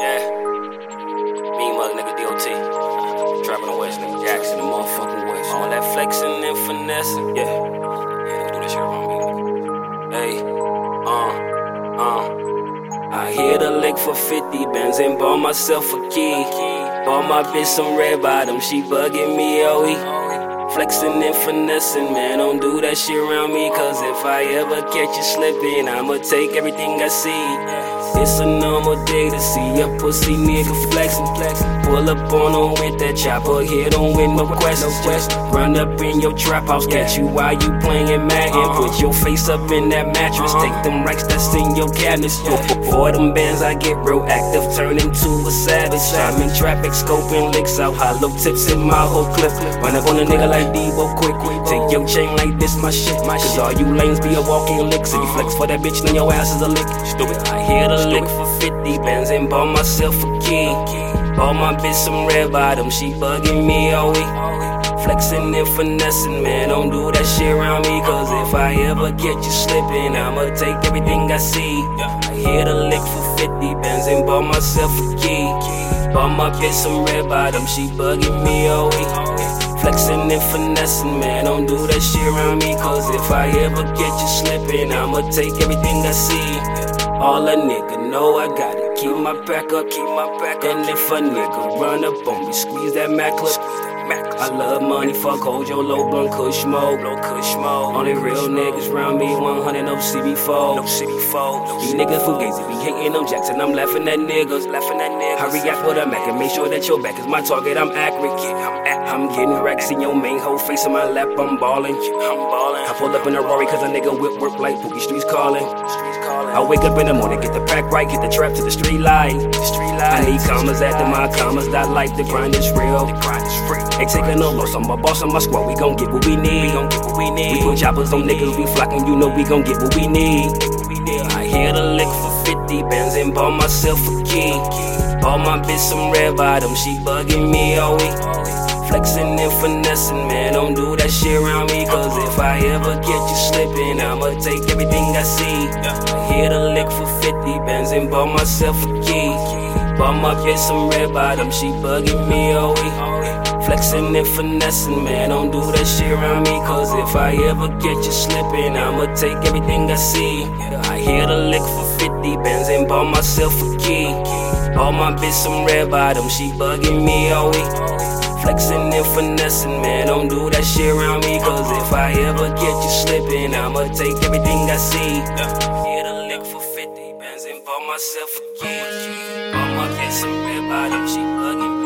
Yeah. Me mug nigga DOT. Trapping the West nigga Jackson, the motherfucking West. All that flexing and finessing. Yeah. Yeah, do this shit around me. Hey. Uh. Uh. I hit a lick for 50 bands and bought myself a key. Bought my bitch some red bottom, she bugging me all week. Flexing and finessing, man, don't do that shit around me. Cause if I ever catch you slipping, I'ma take everything I see. It's a normal day to see a pussy nigga flexing. Pull up on him with that chopper, hit on with no questions. Just run up in your trap house, catch you while you playing Madden. Uh-huh. Put your face up in that mattress, uh-huh. take them racks that's in your cabinets. For them bands, I get real active, turn into a savage. I'm in traffic, scoping licks out, hollow tips in my whole clip. Run up on a nigga like Debo quick, take your chain like this, my shit. My Cause all you lanes be a walking lick, so you flex uh-huh. for that bitch, then your ass is a lick. Stupid, I hear the lick for 50 bands and bought myself a key. Bought my bitch some red bottom, she bugging me all week. Flexing and finessing, man, don't do that shit around me. Cause uh-huh. if I ever get you slipping, I'ma take everything I see. I hit a lick for 50 bands and bought myself a key. Bought my bitch some red bottom, she bugging me all week. Flexing and finessing, man, don't do that shit around me. Cause if I ever get you slipping, I'ma take everything I see. All a nigga know I gotta keep my back up, keep my back up. And if a nigga run up on me, squeeze that Mac clip. I love money, fuck hold your low blunt, kush smoke, blow kush smoke. Only real niggas round me, 100 no CB4, no CB4. You niggas fugazi be hating on Jackson, I'm laughing at niggas, laughing at niggas. I react with a Mac and make sure that your back is my target. I'm accurate, I'm I'm getting racks in your main hoe face in my lap, I'm ballin', I'm ballin'. I pull up in a Rari cause a nigga whip work like Pookie Streets calling. I wake up in the morning, get the pack right, get the trap to the street light. I need commas after my commas, that like the grind is real. Ain't taking no loss, I'm a boss on my squad, we gon' get what we need. We gon' get what we need. We put choppers on niggas, we flocking, you know we gon' get what we need. I hit a lick for 50 bands and bought myself a key. Bought my bitch some red bottom, she bugging me all week. Flexing and finessing, man, don't do that shit around me. Cause if I ever get you slipping, I'ma take everything I see. I hit a lick for 50 bands and bought myself a key. My bitch some red bottom, she bugging me oh, all week. Flexing and finessing, man, don't do that shit around me. Cause if I ever get you slipping, I'ma take everything I see. I hit a lick for 50 bands and bought myself a key. Bought my bitch some red bottom, she bugging me oh, all week. Flexing and finessing, man, don't do that shit around me. Cause if I ever get you slipping, I'ma take everything I see. A lick for 50 bands and bought myself a key. Bought my bitch some red bottom, she bugging